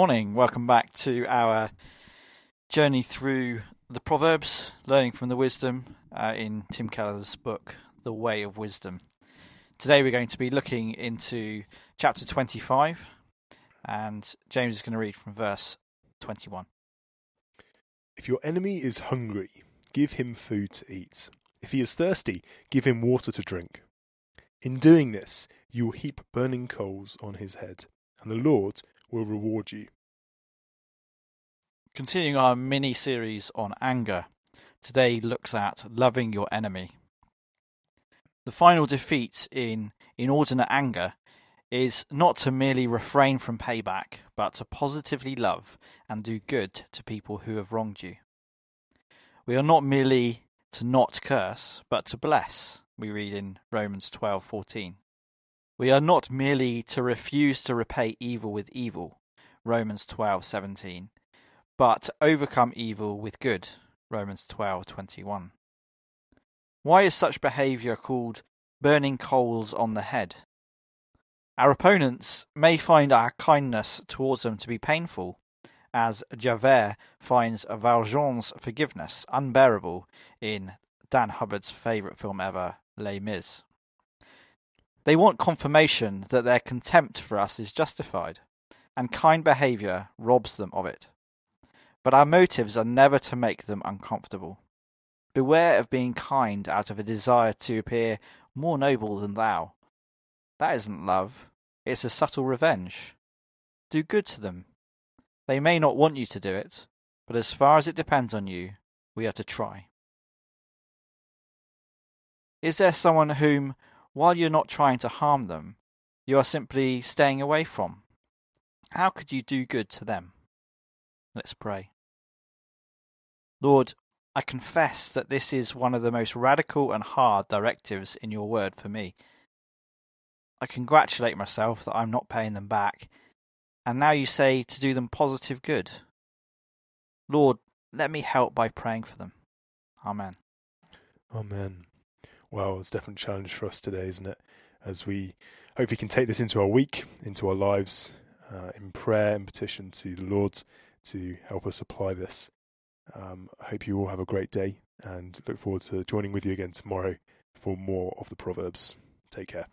morning. Welcome back to our journey through the Proverbs, learning from the wisdom uh, in Tim Keller's book, The Way of Wisdom. Today we're going to be looking into chapter 25, and James is going to read from verse 21. If your enemy is hungry, give him food to eat. If he is thirsty, give him water to drink. In doing this, you will heap burning coals on his head, and the Lord will reward you. Continuing our mini series on anger, today looks at loving your enemy. The final defeat in inordinate anger is not to merely refrain from payback, but to positively love and do good to people who have wronged you. We are not merely to not curse, but to bless, we read in Romans 12:14. We are not merely to refuse to repay evil with evil, Romans 12:17, but to overcome evil with good, Romans 12:21. Why is such behavior called burning coals on the head? Our opponents may find our kindness towards them to be painful, as Javert finds Valjean's forgiveness unbearable in Dan Hubbard's favourite film ever, Les Mis. They want confirmation that their contempt for us is justified, and kind behaviour robs them of it. But our motives are never to make them uncomfortable. Beware of being kind out of a desire to appear more noble than thou. That isn't love, it's a subtle revenge. Do good to them. They may not want you to do it, but as far as it depends on you, we are to try. Is there someone whom while you're not trying to harm them, you are simply staying away from. How could you do good to them? Let's pray. Lord, I confess that this is one of the most radical and hard directives in your word for me. I congratulate myself that I'm not paying them back, and now you say to do them positive good. Lord, let me help by praying for them. Amen. Amen. Well, it's definitely a challenge for us today, isn't it? As we hope we can take this into our week, into our lives, uh, in prayer and petition to the Lord to help us apply this. Um, I hope you all have a great day and look forward to joining with you again tomorrow for more of the Proverbs. Take care.